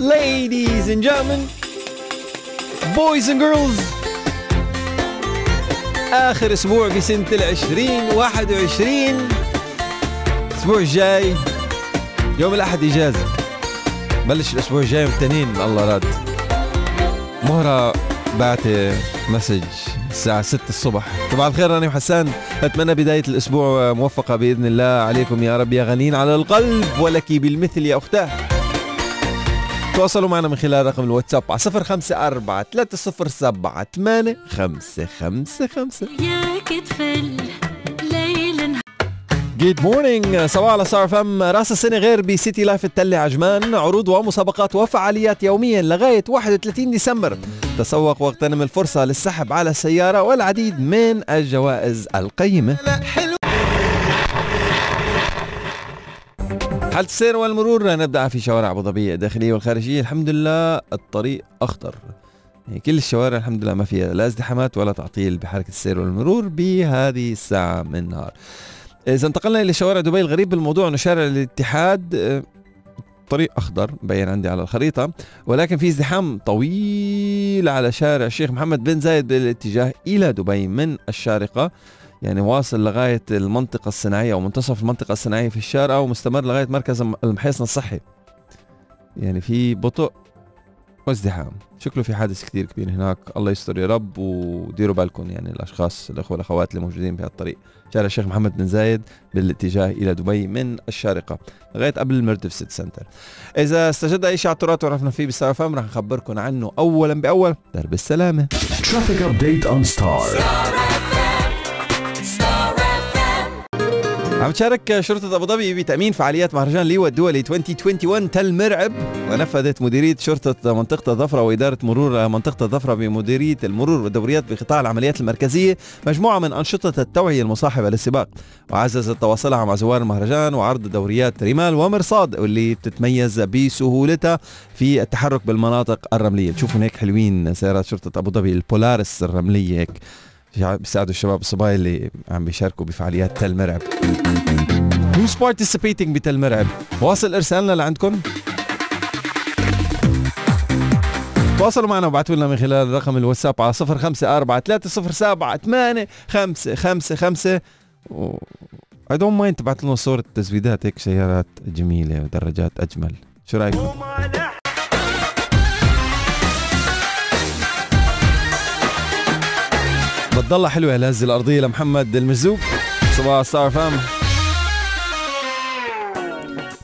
ladies and gentlemen, boys and girls آخر أسبوع بسنة العشرين واحد وعشرين. الأسبوع الجاي يوم الأحد إجازة. بلش الأسبوع الجاي يوم الاثنين الله راد. مهرة بعت مسج الساعة 6 الصبح. طبعا الخير راني وحسان أتمنى بداية الأسبوع موفقة بإذن الله. عليكم يا رب يا غنين على القلب ولك بالمثل يا أختاه. تواصلوا معنا من خلال رقم الواتساب على 054 307 8 5 5 5 ياك تفل ليل جود مورنينج صباح على صار فم. راس السنة غير بسيتي لايف التلة عجمان. عروض ومسابقات وفعاليات يوميا لغاية 31 ديسمبر. تسوق واغتنم الفرصة للسحب على السيارة والعديد من الجوائز القيمة. حالة السير والمرور نبدأ في شوارع أبو ظبي الداخلية والخارجية. الحمد لله الطريق أخضر يعني كل الشوارع الحمد لله ما فيها لا ازدحامات ولا تعطيل بحركة السير والمرور بهذه الساعة من النهار. إذا انتقلنا إلى شوارع دبي الغريب بالموضوع أنه شارع الاتحاد طريق أخضر مبين عندي على الخريطة ولكن في ازدحام طويل على شارع الشيخ محمد بن زايد بالاتجاه إلى دبي من الشارقة. يعني واصل لغاية المنطقة الصناعية أو منتصف المنطقة الصناعية في الشارقة ومستمر لغاية مركز المحيصن الصحي. يعني في بطء وازدحام. شكله في حادث كثير كبير هناك. الله يستر يا رب وديروا بالكم يعني الأشخاص الأخوة والاخوات اللي موجودين بهالطريق شارع الشيخ محمد بن زايد بالاتجاه إلى دبي من الشارقة. لغاية قبل المردف City Centre. إذا استجد أي شيء على ال traffic وعرفنا فيه ب Star FM رح نخبركم عنه اولا بأول. درب السلامة. Traffic update on Star. عم تشارك شرطة أبو ظبي بتأمين فعاليات مهرجان ليوا الدولي 2021 تل مرعب ونفذت مديرية شرطة منطقة الظفرة وإدارة مرور منطقة الظفرة بمديرية المرور والدوريات بقطاع العمليات المركزية مجموعة من أنشطة التوعية المصاحبة للسباق. وعززت تواصلها مع زوار المهرجان وعرض دوريات رمال ومرصاد واللي بتتميز بسهولتها في التحرك بالمناطق الرملية. تشوفوا هيك حلوين سيارات شرطة أبو ظبي البولارس الرملية هيك. بيساعدوا الشباب الصبايا اللي عم بيشاركوا بفعاليات تل مرعب Who's participating بتل مرعب؟ واصل ارسالنا لعندكم؟ تواصلوا معنا وابعتوا لنا من خلال رقم الواتساب على 0543 و I don't mind تبعت لنا صورة تزويدات هيك سيارات جميلة ودراجات أجمل شو رأيكم؟ بتضلها حلوة الهزة الأرضية لمحمد المجذوب صباحو Star FM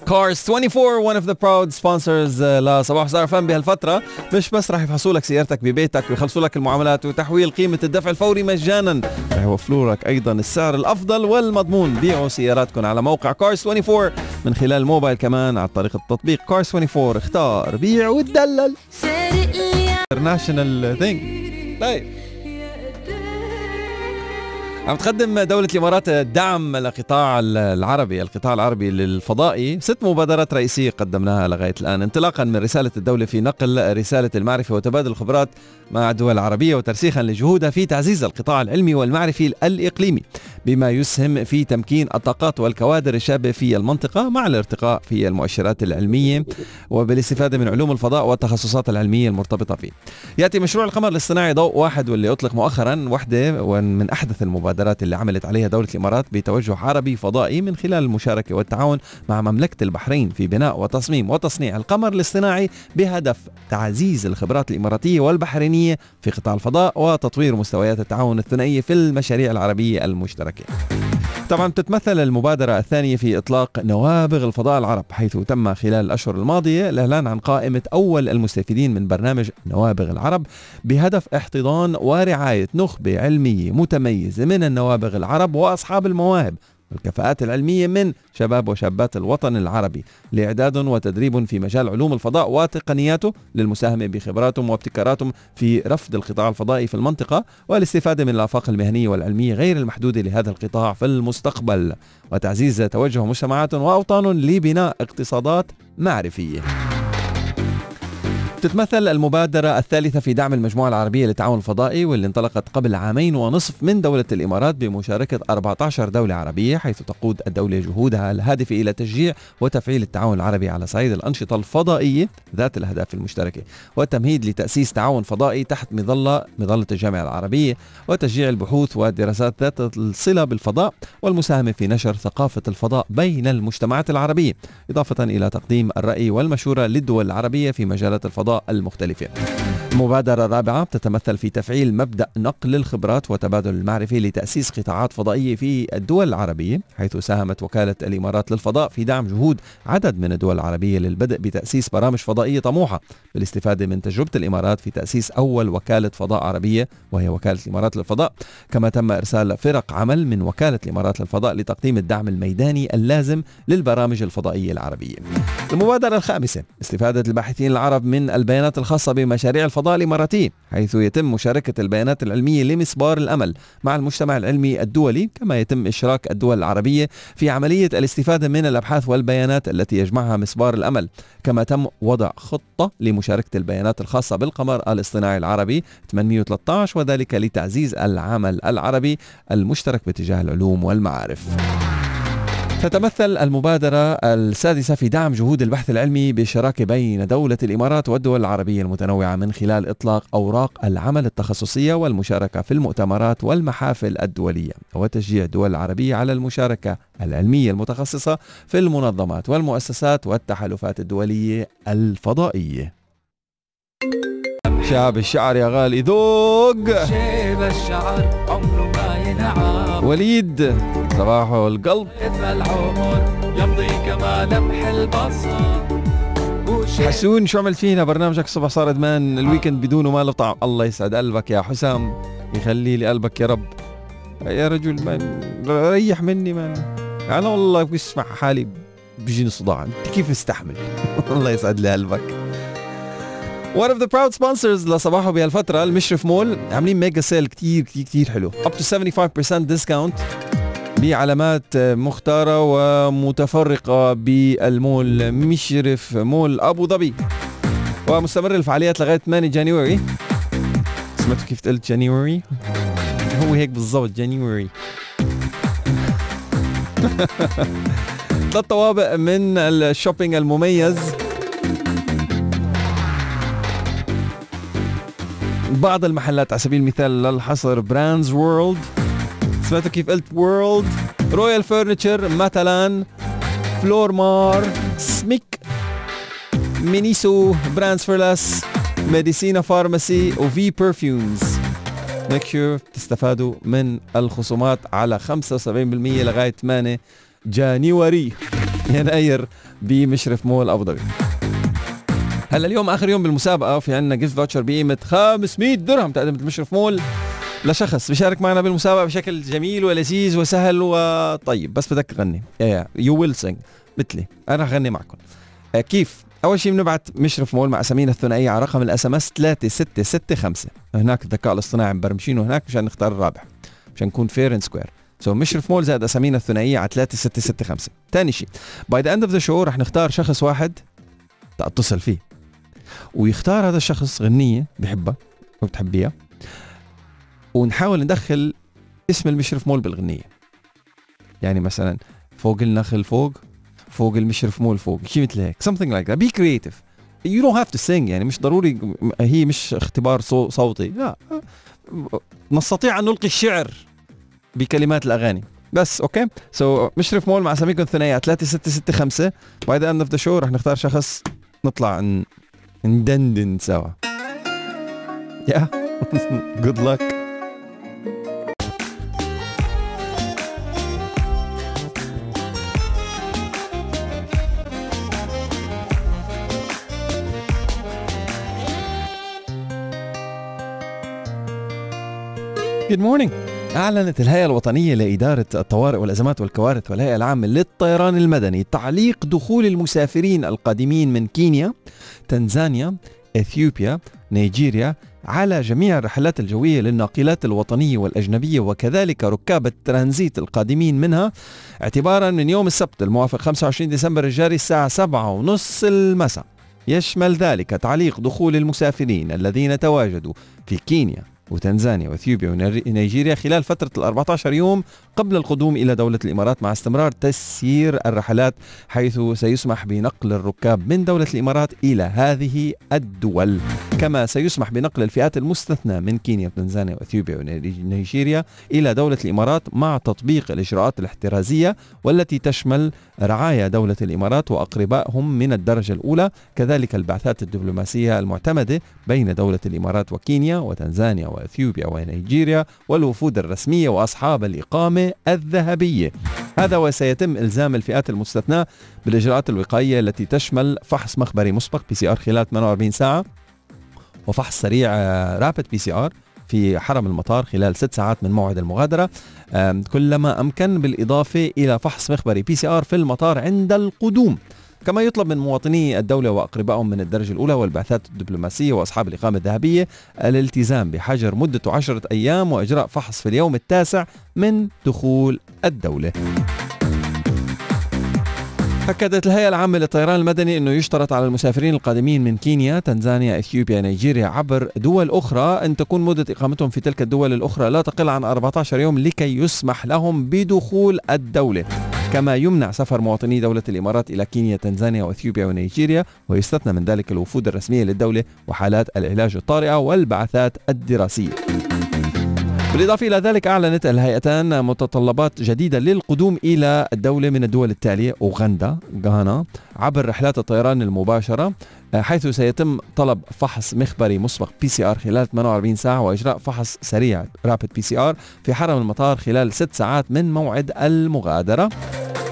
Cars 24 one of the proud sponsors uh, لصباحو Star FM بهالفترة. مش بس راح يفحصوا لك سيارتك ببيتك ويخلصوا لك المعاملات وتحويل قيمة الدفع الفوري مجانا. راح يوفروا لك أيضا السعر الأفضل والمضمون. بيعوا سياراتكم على موقع Cars 24 من خلال الموبايل كمان على طريق التطبيق كارز 24 اختار بيع وتدلل. International thing. طيب. عم تقدم دولة الإمارات دعم لقطاع العربي القطاع العربي للفضائي ست مبادرات رئيسية قدمناها لغاية الآن انطلاقا من رسالة الدولة في نقل رسالة المعرفة وتبادل الخبرات مع الدول العربية وترسيخا لجهودها في تعزيز القطاع العلمي والمعرفي الإقليمي بما يسهم في تمكين الطاقات والكوادر الشابة في المنطقة مع الارتقاء في المؤشرات العلمية وبالاستفادة من علوم الفضاء والتخصصات العلمية المرتبطة فيه. يأتي مشروع القمر الاصطناعي ضوء واحد واللي أطلق مؤخرا واحدة من أحدث المبادرات. اللي عملت عليها دولة الإمارات بتوجه عربي فضائي من خلال المشاركة والتعاون مع مملكة البحرين في بناء وتصميم وتصنيع القمر الاصطناعي بهدف تعزيز الخبرات الإماراتية والبحرينية في قطاع الفضاء وتطوير مستويات التعاون الثنائية في المشاريع العربية المشتركة. طبعا تتمثل المبادرة الثانية في إطلاق نوابغ الفضاء العرب حيث تم خلال الأشهر الماضية الإعلان عن قائمة أول المستفيدين من برنامج نوابغ العرب بهدف احتضان ورعاية نخبة علمية متميزة من النوابغ العرب وأصحاب المواهب. والكفاءات العلمية من شباب وشابات الوطن العربي لإعداد وتدريب في مجال علوم الفضاء وتقنياته للمساهمة بخبراتهم وابتكاراتهم في رفض القطاع الفضائي في المنطقة والاستفادة من الآفاق المهنية والعلمية غير المحدودة لهذا القطاع في المستقبل. وتعزيز توجه مجتمعات وأوطان لبناء اقتصادات معرفية. تتمثل المبادرة الثالثة في دعم المجموعة العربية للتعاون الفضائي واللي انطلقت قبل عامين ونصف من دولة الإمارات بمشاركة 14 دولة عربية حيث تقود الدولة جهودها الهادفة إلى تشجيع وتفعيل التعاون العربي على صعيد الأنشطة الفضائية ذات الأهداف المشتركة والتمهيد لتأسيس تعاون فضائي تحت مظلة مظلة الجامعة العربية وتشجيع البحوث والدراسات ذات الصلة بالفضاء والمساهمة في نشر ثقافة الفضاء بين المجتمعات العربية إضافة إلى تقديم الرأي والمشورة للدول العربية في مجالات الفضاء المختلفة. المبادرة الرابعة تتمثل في تفعيل مبدأ نقل الخبرات وتبادل المعرفة لتأسيس قطاعات فضائية في الدول العربية حيث ساهمت وكالة الإمارات للفضاء في دعم جهود عدد من الدول العربية للبدء بتأسيس برامج فضائية طموحة بالاستفادة من تجربة الإمارات في تأسيس أول وكالة فضاء عربية وهي وكالة الإمارات للفضاء. كما تم إرسال فرق عمل من وكالة الإمارات للفضاء لتقديم الدعم الميداني اللازم للبرامج الفضائية العربية. المبادرة الخامسة استفادة الباحثين العرب من البيانات الخاصة بمشاريع الفضاء الإماراتي حيث يتم مشاركة البيانات العلمية لمسبار الأمل مع المجتمع العلمي الدولي كما يتم إشراك الدول العربية في عملية الاستفادة من الأبحاث والبيانات التي يجمعها مسبار الأمل. كما تم وضع خطة لمشاركة البيانات الخاصة بالقمر الاصطناعي العربي 813 وذلك لتعزيز العمل العربي المشترك باتجاه العلوم والمعارف. تتمثل المبادرة السادسة في دعم جهود البحث العلمي بالشراكة بين دولة الإمارات والدول العربية المتنوعة من خلال إطلاق أوراق العمل التخصصية والمشاركة في المؤتمرات والمحافل الدولية وتشجيع الدول العربية على المشاركة العلمية المتخصصة في المنظمات والمؤسسات والتحالفات الدولية الفضائية. شعب الشعر يا غالي. ذوق. شيب الشعر عمره ما ينعم وليد. صباحو القلب. العمر يمضي كما لمح البصر. حسون شو عملت فينا؟ برنامجك الصبح صار إدمان. ال weekend بدونه ما له طعم. الله يسعد قلبك يا حسام. يخلي لي قلبك يا رب. يا رجل من ريح مني من أنا والله بسمع حالي بيجيني صداع أنت كيف مستحمل الله يسعد لي قلبك. One of the proud sponsors لصباحو بهالفترة المشرف مول. عاملين mega sale كتير كتير كتير حلو. Up to 75% discount بعلامات مختارة ومتفرقة بالمول. مشرف مول أبو ظبي. ومستمر الفعاليات لغاية 8 January. سمعتوا كيف قلت January؟ هو هيك بالضبط January. ثلاث طوابق من ال shopping المميز. بعض المحلات على سبيل المثال للحصر Brands World سمعتوا كيف قلت World Royal Furniture مثلا Flormar سميك Miniso Brands For Less Medicina Pharmacy و V Perfumes make sure تستفادوا من الخصومات على 75% لغاية 8 جانيوري. يناير بمشرف مول أبو ظبي. هلا اليوم آخر يوم بالمسابقة في عندنا gift voucher بقيمة 500 درهم تقدمة مشرف مول لشخص بيشارك معنا بالمسابقة بشكل جميل ولذيذ وسهل وطيب. بس بدك تغني. you will sing مثلي. أنا رح اغني معكم. آه، كيف؟ أول شيء بنبعت مشرف مول مع أسامينا الثنائية على رقم ال SMS 3665 هناك الذكاء الاصطناعي مبرمجينه هناك مشان نختار الرابح مشان نكون fair and square so مشرف مول زائد أسامينا الثنائية على 3665 ثاني شيء by the end of the show رح نختار شخص واحد تتصل فيه. ويختار هذا الشخص غنية بحبها وبتحبيها ونحاول ندخل اسم المشرف مول بالغنية. يعني مثلا فوق النخل فوق فوق المشرف مول فوق شيء مثل هيك something like that be creative. You don't have to sing يعني مش ضروري هي مش اختبار صو- صوتي لا. نستطيع أن نلقي الشعر بكلمات الأغاني. بس okay so so, مشرف مول مع اساميكم الثنائيه 3665 by the end of the show رح نختار شخص نطلع and then didn't. Yeah, good luck. Good morning. أعلنت الهيئة الوطنية لإدارة الطوارئ والأزمات والكوارث والهيئة العامة للطيران المدني تعليق دخول المسافرين القادمين من كينيا، تنزانيا، إثيوبيا، نيجيريا على جميع الرحلات الجوية للناقلات الوطنية والأجنبية وكذلك ركاب الترانزيت القادمين منها. اعتبارا من يوم السبت الموافق 25 ديسمبر الجاري الساعة 7 ونص المساء يشمل ذلك تعليق دخول المسافرين الذين تواجدوا في كينيا. وتنزانيا وإثيوبيا ونيجيريا خلال فترة ال 14 يوم قبل القدوم إلى دولة الإمارات مع استمرار تسيير الرحلات حيث سيسمح بنقل الركاب من دولة الإمارات إلى هذه الدول. كما سيسمح بنقل الفئات المستثنى من كينيا وتنزانيا وإثيوبيا ونيجيريا إلى دولة الإمارات مع تطبيق الإجراءات الاحترازية والتي تشمل رعاية دولة الإمارات وأقربائهم من الدرجة الأولى كذلك البعثات الدبلوماسية المعتمدة بين دولة الإمارات وكينيا وتنزانيا وأثيوبيا ونيجيريا والوفود الرسمية وأصحاب الإقامة الذهبية. هذا وسيتم إلزام الفئات المستثناة بالإجراءات الوقائية التي تشمل فحص مخبري مسبق PCR خلال 48 ساعة وفحص سريع rapid PCR في حرم المطار خلال ست ساعات من موعد المغادرة. كلما أمكن بالإضافة إلى فحص مخبري PCR في المطار عند القدوم. كما يطلب من مواطني الدولة وأقربائهم من الدرجة الأولى والبعثات الدبلوماسية وأصحاب الإقامة الذهبية الالتزام بحجر مدته عشرة أيام وإجراء فحص في اليوم التاسع من دخول الدولة أكدت الهيئة العامة للطيران المدني أنه يشترط على المسافرين القادمين من كينيا، تنزانيا، إثيوبيا، نيجيريا عبر دول أخرى أن تكون مدة إقامتهم في تلك الدول الأخرى لا تقل عن 14 يوم لكي يسمح لهم بدخول الدولة. كما يمنع سفر مواطني دولة الإمارات إلى كينيا، تنزانيا وإثيوبيا ونيجيريا ويستثنى من ذلك الوفود الرسمية للدولة وحالات العلاج الطارئة والبعثات الدراسية. بالإضافة إلى ذلك أعلنت الهيئتان متطلبات جديدة للقدوم إلى الدولة من الدول التالية أوغندا، غانا عبر رحلات الطيران المباشرة حيث سيتم طلب فحص مخبري مسبق PCR خلال 48 ساعة وإجراء فحص سريع رابid PCR في حرم المطار خلال 6 ساعات من موعد المغادرة.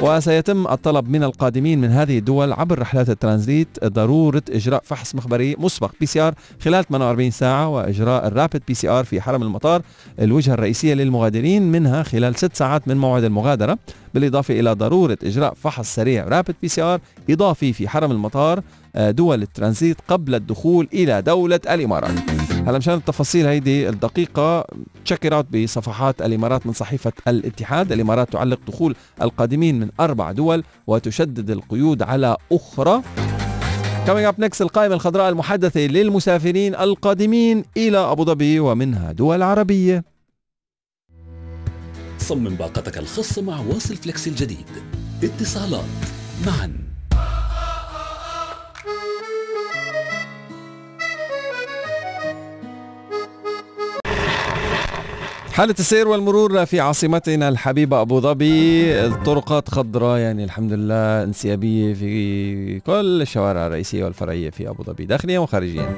وسيتم الطلب من القادمين من هذه الدول عبر رحلات الترانزيت ضرورة إجراء فحص مخبري مسبق بي سي ار خلال 48 ساعة وإجراء ال rapid PCR في حرم المطار الوجهة الرئيسية للمغادرين منها خلال 6 ساعات من موعد المغادرة. بالإضافة إلى ضرورة إجراء فحص سريع رابid بي سي ار إضافي في حرم المطار آه، دول الترانزيت قبل الدخول إلى دولة الإمارات. هلا مشان التفاصيل هيدي الدقيقة check out بصفحات الإمارات من صحيفة الاتحاد. الإمارات تعلق دخول القادمين من أربع دول وتشدد القيود على أخرى. Coming up next القائمة الخضراء المحدثة للمسافرين القادمين إلى أبو ظبي ومنها دول عربية. صمم باقتك الخاصة مع واصل فليكس الجديد. اتصالات معا. حالة السير والمرور في عاصمتنا الحبيبة أبو ظبي. الطرقات خضراء يعني الحمد لله انسيابية في كل الشوارع الرئيسية والفرعية في أبو ظبي. داخليا وخارجيا.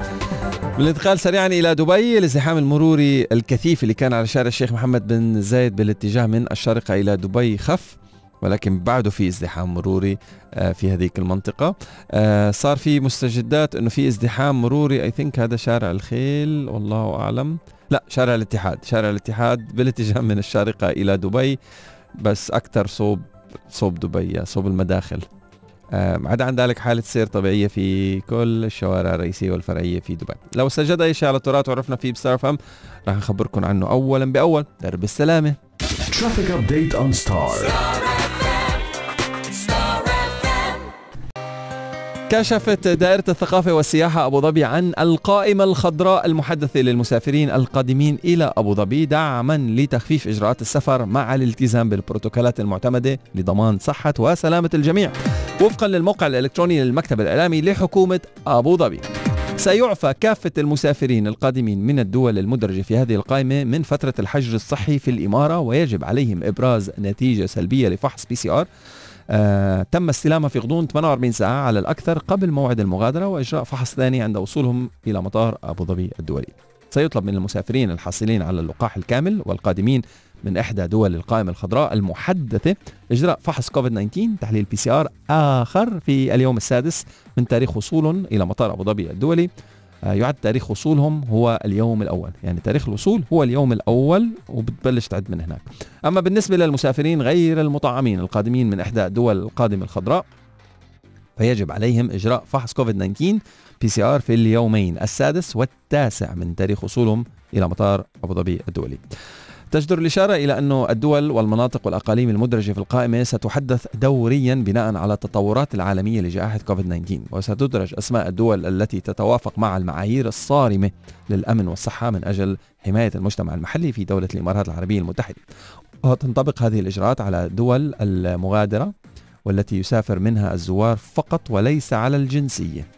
بالانتقال سريعا إلى دبي الازدحام المروري الكثيف اللي كان على شارع الشيخ محمد بن زايد بالاتجاه من الشارقة إلى دبي خف ولكن بعده في ازدحام مروري آه، في هذيك المنطقة. آه، صار في مستجدات إنه في ازدحام مروري اي ثينك هذا شارع الخيل والله أعلم. لا شارع الاتحاد شارع الاتحاد بالاتجاه من الشارقة إلى دبي بس أكثر صوب صوب دبي صوب المداخل. عدا عن ذلك حالة سير طبيعية في كل الشوارع الرئيسية والفرعية في دبي. لو سجد أي شيء على التراث وعرفنا فيه بستار فم راح نخبركم عنه أولا بأول. درب السلامة. Traffic update on Star. كشفت دائرة الثقافة والسياحة أبو ظبي عن القائمة الخضراء المحدثة للمسافرين القادمين إلى أبو ظبي دعما لتخفيف إجراءات السفر مع الالتزام بالبروتوكولات المعتمدة لضمان صحة وسلامة الجميع. وفقا للموقع الإلكتروني للمكتب الإعلامي لحكومة أبو ظبي سيعفى كافة المسافرين القادمين من الدول المدرجة في هذه القائمة من فترة الحجر الصحي في الإمارة ويجب عليهم إبراز نتيجة سلبية لفحص PCR. تم استلامها في غضون 48 ساعة على الأكثر قبل موعد المغادرة وإجراء فحص ثاني عند وصولهم إلى مطار أبو ظبي الدولي. سيطلب من المسافرين الحاصلين على اللقاح الكامل والقادمين من إحدى دول القائمة الخضراء المحدثة إجراء فحص كوفيد 19 تحليل PCR آخر في اليوم السادس من تاريخ وصولهم إلى مطار أبو ظبي الدولي. آه، يعد تاريخ وصولهم هو اليوم الأول. يعني تاريخ الوصول هو اليوم الأول وبتبلش تعد من هناك. أما بالنسبة للمسافرين غير المطعمين القادمين من إحدى دول القائمة الخضراء فيجب عليهم إجراء فحص كوفيد 19 PCR في اليومين السادس والتاسع من تاريخ وصولهم إلى مطار أبو ظبي الدولي. تجدر الإشارة إلى أن الدول والمناطق والأقاليم المدرجة في القائمة ستحدث دوريا بناء على التطورات العالمية لجائحة كوفيد 19 وستدرج أسماء الدول التي تتوافق مع المعايير الصارمة للأمن والصحة من أجل حماية المجتمع المحلي في دولة الإمارات العربية المتحدة. وتنطبق هذه الإجراءات على دول المغادرة والتي يسافر منها الزوار فقط وليس على الجنسية.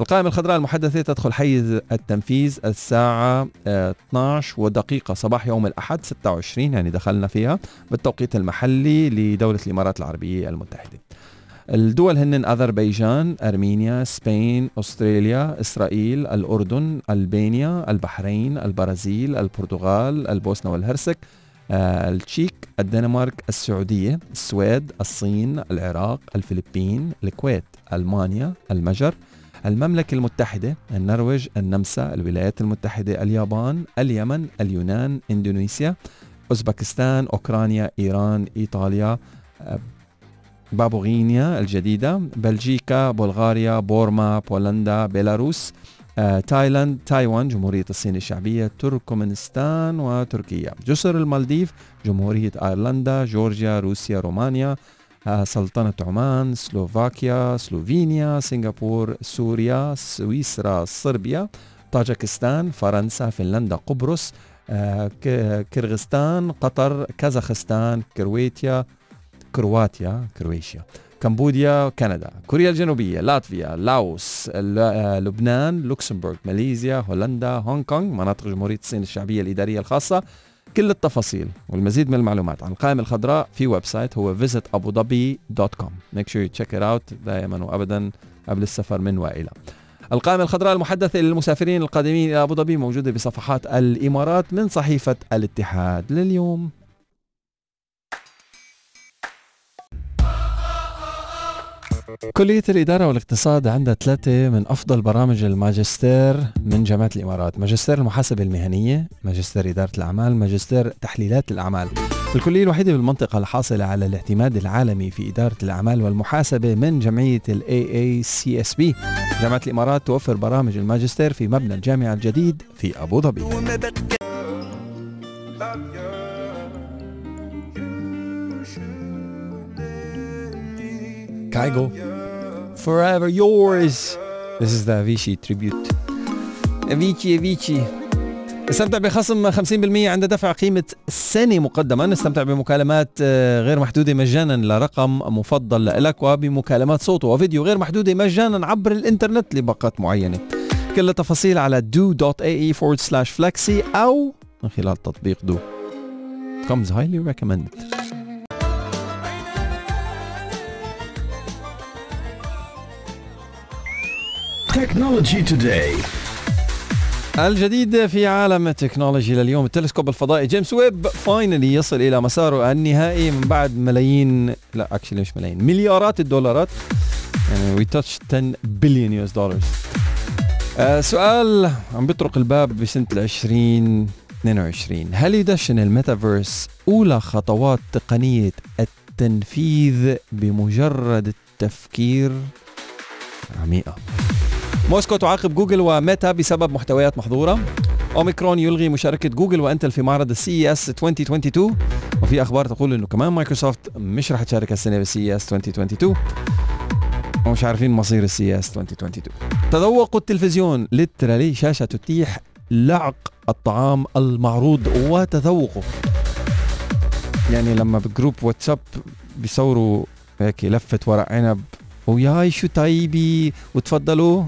القائمة الخضراء المحدثة تدخل حيز التنفيذ الساعة آه، 12 ودقيقة صباح يوم الأحد 26 يعني دخلنا فيها بالتوقيت المحلي لدولة الإمارات العربية المتحدة. الدول هن أذربيجان، أرمينيا، سبين، أستراليا، إسرائيل، الأردن، ألبانيا، البحرين، البرازيل، البرتغال، البوسنة والهرسك، آه، التشيك، الدنمارك، السعودية، السويد، الصين، العراق، الفلبين، الكويت، ألمانيا، المجر، المملكة المتحدة، النرويج، النمسا، الولايات المتحدة، اليابان، اليمن، اليونان، إندونيسيا، أوزبكستان، أوكرانيا، إيران، إيطاليا، آه، بابوغينيا الجديدة، بلجيكا، بلغاريا، بورما، بولندا، بيلاروس، آه، تايلاند، تايوان، جمهورية الصين الشعبية، تركمانستان وتركيا، جزر المالديف، جمهورية أيرلندا، جورجيا، روسيا، رومانيا، سلطنة عمان، سلوفاكيا، سلوفينيا، سنغافور، سوريا، سويسرا، صربيا، طاجكستان، فرنسا، فنلندا، قبرص، آه، ك- كرغستان، قطر، كازاخستان، كرواتيا، كرواتيا، كرواتيا، كمبوديا، كندا، كوريا الجنوبية، لاتفيا، لاوس، آه، لبنان، لوكسمبورغ، ماليزيا، هولندا، هونغ كونغ، مناطق جمهورية الصين الشعبية الإدارية الخاصة كل التفاصيل والمزيد من المعلومات عن القائمة الخضراء في website هو visitabudhabi.com make sure you check it out دائما وابدا قبل السفر من وإلى. القائمة الخضراء المحدثة للمسافرين القادمين إلى أبو ظبي موجودة بصفحات الإمارات من صحيفة الاتحاد لليوم. كلية الإدارة والاقتصاد عندها ثلاثة من أفضل برامج الماجستير من جامعة الإمارات. ماجستير المحاسبة المهنية ماجستير إدارة الأعمال ماجستير تحليلات الأعمال. الكلية الوحيدة بالمنطقة الحاصلة على الاعتماد العالمي في إدارة الأعمال والمحاسبة من جمعية ال AACSB جامعة الإمارات توفر برامج الماجستير في مبنى الجامعة الجديد في أبو ظبي. Kaigo Forever yours. This is the Avicii tribute. Avicii Avicii. استمتع بخصم 50% عند دفع قيمة سنة مقدما. استمتع بمكالمات آه، غير محدودة مجانا لرقم مفضل لك وبمكالمات صوت وفيديو غير محدودة مجانا عبر الإنترنت لباقات معينة. كل التفاصيل على du.ae forward slash flexi أو من خلال تطبيق du comes highly recommended. Technology Today. الجديد في عالم التكنولوجي لليوم التلسكوب الفضائي جيمس ويب finally يصل إلى مساره النهائي من بعد ملايين لا actually مش ملايين مليارات الدولارات. يعني we touch 10 billion US dollars سؤال عم بيطرق الباب بسنة ال 2022 هل يدشن الميتافيرس أولى خطوات تقنية التنفيذ بمجرد التفكير؟ عميقة. موسكو تعاقب جوجل وميتا بسبب محتويات محظورة. أوميكرون يلغي مشاركة جوجل وإنتل في معرض ال CES 2022 وفي أخبار تقول إنه كمان مايكروسوفت مش رح تشارك السنة بال CES 2022 ومش عارفين مصير ال CES 2022 تذوق التلفزيون literally شاشة تتيح لعق الطعام المعروض وتذوقه. يعني لما ب group واتساب بيصوروا هيك لفة ورق عنب. وياي شو طيبي. وتفضلوا.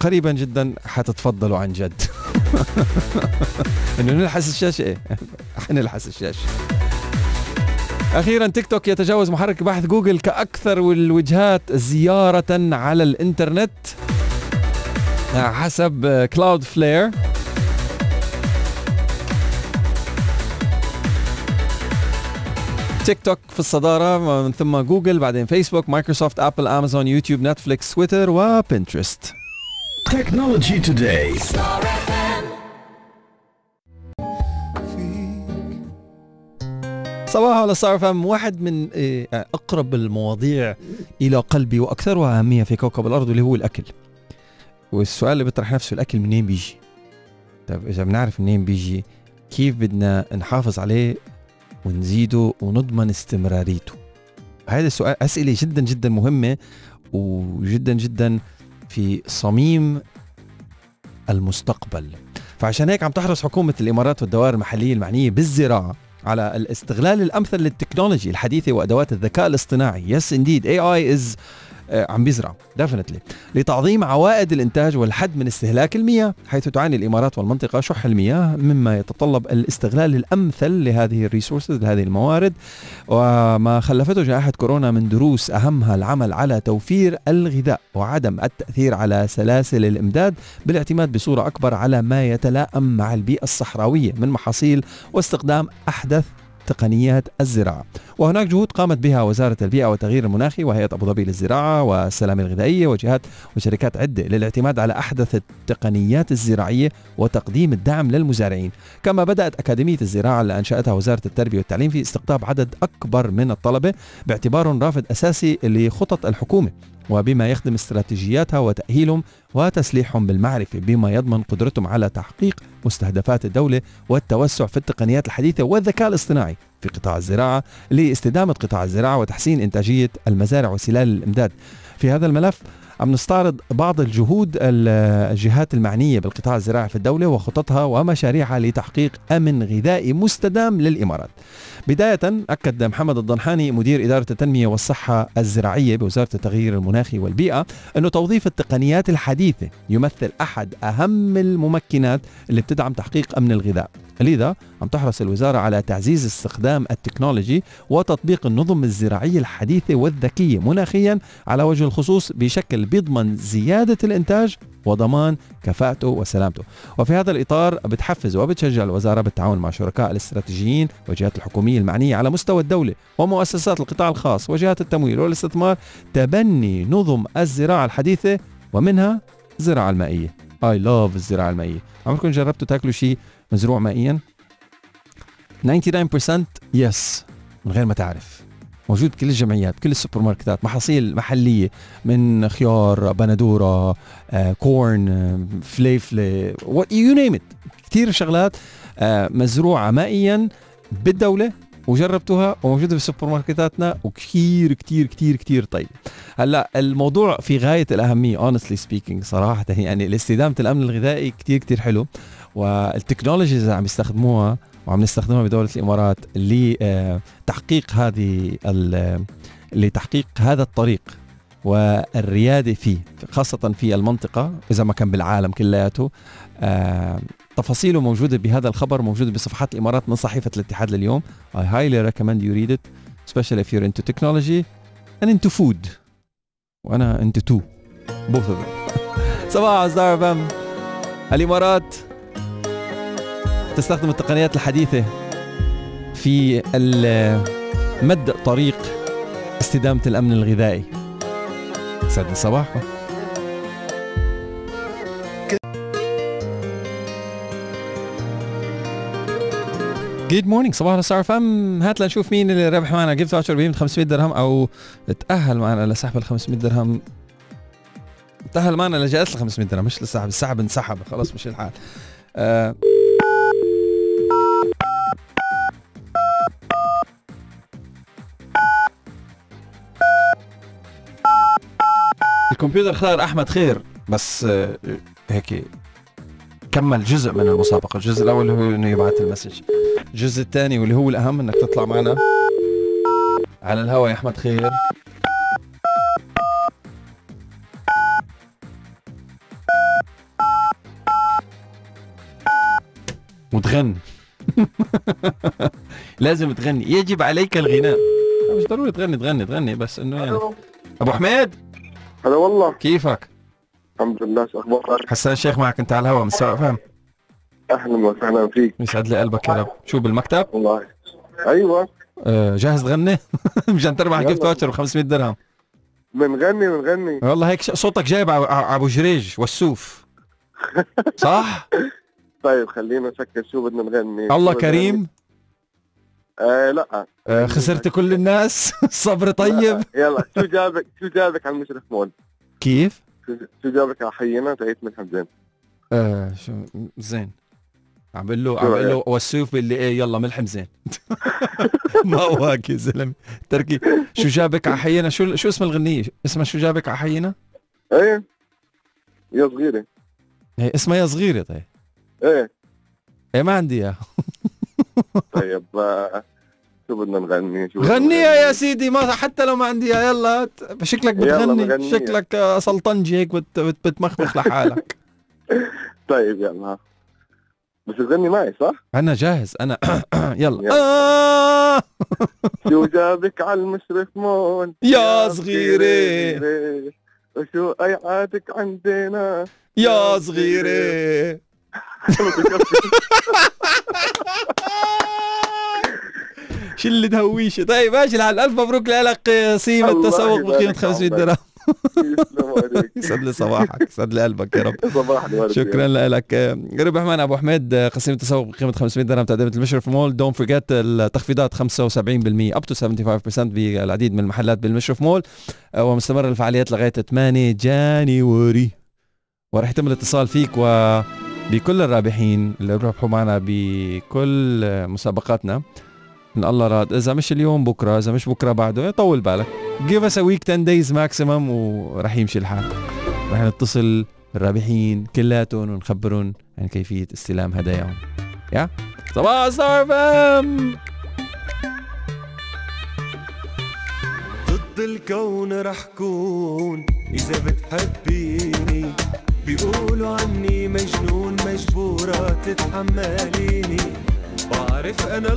قريبا جدا حتتفضلوا عن جد. إنه نلحس الشاشة. إيه حنلحس الشاشة. أخيرا تيك توك يتجاوز محرك بحث جوجل كأكثر الوجهات زيارة على الإنترنت حسب كلاود فلير تيك توك في الصدارة من ثم جوجل بعدين فيسبوك مايكروسوفت أبل أمازون يوتيوب نتفليكس تويتر وبنترست Technology Today. صباح على ستار فام واحد من آه، أقرب المواضيع إلى قلبي وأكثرها أهمية في كوكب الأرض واللي هو الأكل. والسؤال اللي بيطرح نفسه الأكل منين بيجي؟ طيب إذا بنعرف منين بيجي كيف بدنا نحافظ عليه ونزيده ونضمن استمراريته؟ هذا السؤال أسئلة جدا جدا مهمة وجدا جدا في صميم المستقبل. فعشان هيك عم تحرص حكومة الإمارات والدوائر المحلية المعنية بالزراعة على الاستغلال الأمثل لل technology الحديثة وأدوات الذكاء الاصطناعي. indeed AI is عم بيزرع. definitely لتعظيم عوائد الإنتاج والحد من استهلاك المياه حيث تعاني الإمارات والمنطقة شح المياه مما يتطلب الاستغلال الأمثل لهذه ال resources لهذه الموارد. وما خلفته جائحة كورونا من دروس أهمها العمل على توفير الغذاء وعدم التأثير على سلاسل الإمداد بالاعتماد بصورة أكبر على ما يتلائم مع البيئة الصحراوية من محاصيل واستخدام أحدث تقنيات الزراعة. وهناك جهود قامت بها وزارة البيئة والتغيير المناخي وهيئة أبو ظبي للزراعة والسلامة الغذائية وجهات وشركات عدة للاعتماد على أحدث التقنيات الزراعية وتقديم الدعم للمزارعين. كما بدأت أكاديمية الزراعة اللي أنشأتها وزارة التربية والتعليم في استقطاب عدد أكبر من الطلبة باعتبارهم رافد أساسي لخطط الحكومة. وبما يخدم استراتيجياتها وتأهيلهم وتسليحهم بالمعرفة بما يضمن قدرتهم على تحقيق مستهدفات الدولة والتوسع في التقنيات الحديثة والذكاء الاصطناعي. في قطاع الزراعة لإستدامة قطاع الزراعة وتحسين إنتاجية المزارع وسلال الإمداد. في هذا الملف عم نستعرض بعض الجهود الجهات المعنية بالقطاع الزراعي في الدولة وخططها ومشاريعها لتحقيق أمن غذائي مستدام للإمارات. بداية أكد محمد الضنحاني مدير إدارة التنمية والصحة الزراعية بوزارة التغيير المناخي والبيئة أنه توظيف التقنيات الحديثة يمثل أحد أهم الممكنات اللي بتدعم تحقيق أمن الغذاء. لذا عم تحرص الوزارة على تعزيز استخدام التكنولوجي وتطبيق النظم الزراعية الحديثة والذكية مناخيا على وجه الخصوص بشكل بيضمن زيادة الإنتاج وضمان كفاءته وسلامته. وفي هذا الإطار بتحفز وبتشجع الوزارة بالتعاون مع شركاء الاستراتيجيين والجهات الحكومية المعنية على مستوى الدولة ومؤسسات القطاع الخاص وجهات التمويل والاستثمار تبني نظم الزراعة الحديثة ومنها الزراعة المائية. I love الزراعة المائية. عمركم جربتوا تاكلوا شيء مزروع مائيا؟ 99% yes من غير ما تعرف. موجود بكل الجمعيات كل السوبر ماركتات محاصيل محلية من خيار بندورة آه، corn آه، فليفلة you name it كثير شغلات آه، مزروعة مائيا بالدولة وجربتوها وموجودة في السوبر ماركتاتنا وكثير كثير كثير كثير طيب. هلأ الموضوع في غاية الأهمية honestly speaking صراحة يعني الاستدامه الأمن الغذائي كثير كثير حلو. والتكنولوجيز اللي عم يستخدموها وعم نستخدمها بدولة الإمارات لتحقيق هذه لتحقيق هذا الطريق والريادة فيه خاصة في المنطقة إذا ما كان بالعالم كلياته. آه، تفاصيله موجودة بهذا الخبر موجودة بصفحات الإمارات من صحيفة الاتحاد لليوم. I highly recommend you read it especially if you're into technology and into food. وأنا into two both of them. صباح فم الإمارات تستخدم التقنيات الحديثة في مد طريق استدامة الأمن الغذائي. سعد صباحكم good morning صباح الستار أف إم. هات لنشوف مين اللي ربح معنا. gift voucher بقيمة 500 درهم أو تأهل معنا لسحب ال 500 درهم. تأهل معنا لجائزة ال 500 درهم. مش لسحب. السحب انسحب. خلاص مشي الحال. آه. الكمبيوتر اختار أحمد خير. بس آه، هيك كمل جزء من المسابقة. الجزء الأول هو إنه يبعث المسج. الجزء الثاني واللي هو الأهم إنك تطلع معنا على الهواء. يا أحمد خير. وتغني لازم تغني. يجب عليك الغناء. مش ضروري تغني تغني تغني بس إنه يعني. أبو حميد. هلا والله كيفك؟ الحمد لله شو أخبارك؟ حسان الشيخ معك انت على الهواء من سواء فهم أهلا وسهلا فيك يسعد لي قلبك يا رب شو بالمكتب؟ والله أيوه آه جاهز تغني؟ مشان تربح. جيفت فاوتشر ب 500 درهم بنغني بنغني والله هيك صوتك جايب ابو جريج والسوف صح؟ طيب خلينا نفكر شو بدنا نغني الله كريم؟ آه لا. آه خسرت كل الناس. صبر طيب. يلا. شو جابك؟ شو جابك على المشرف مول؟ كيف؟ شو- جابك على حينا؟ تعيش من حزين آه شو زين. عمل له شو عمل رأيك؟ له والسيف اللي إيه يلا ملحم زين ما هيك يا زلمة. تركي. شو جابك على حينا؟ شو شو اسم الغنية؟ اسمها شو جابك على حينا؟ إيه. يا صغيرة. هي اسمها يا صغيرة طيب. إيه. إيه ما عندي إياها. طيب آه، شو بدنا نغني شو غنيها؟ يا سيدي ما حتى لو ما عندي يلا شكلك يلا بتغني بغنيها. شكلك آه، سلطنجي هيك بت- بت- بتمخمخ لحالك طيب يلا بس تغني معي صح؟ أنا جاهز أنا يلا يلا. آه شو جابك على المشرف مول يا. صغيرة. وشو قيعاتك عندنا يا صغيره شلة هويشة طيب ماشي الحال ألف مبروك لك قسيمة الله تسوق يبارك بقيمة 500 عمرك. درهم. يسعد لي صباحك يسعد لي قلبك يا رب. صباح الورد شكرا لك. ربح معنا أبو حميد قسيمه تسوق بقيمة 500 درهم تقدمة المشرف مول. don't forget التخفيضات 75% up to 75% بالعديد من المحلات بالمشرف مول. ومستمر الفعاليات لغاية 8 January ورح يتم الاتصال فيك وبكل الرابحين اللي ربحوا معنا بكل مسابقاتنا. إن الله راد. إذا مش اليوم بكرة. إذا مش بكرة بعده. طول بالك. Give us a week 10 days maximum ورح يمشي الحال. رح نتصل الرابحين كلاتهم ونخبرهم عن كيفية استلام هداياهم. يا؟ صباح ستار ضد الكون رح كون. إذا بتحبيني بيقولوا عني مجنون مجبورة تتحمليني. بعرف أنا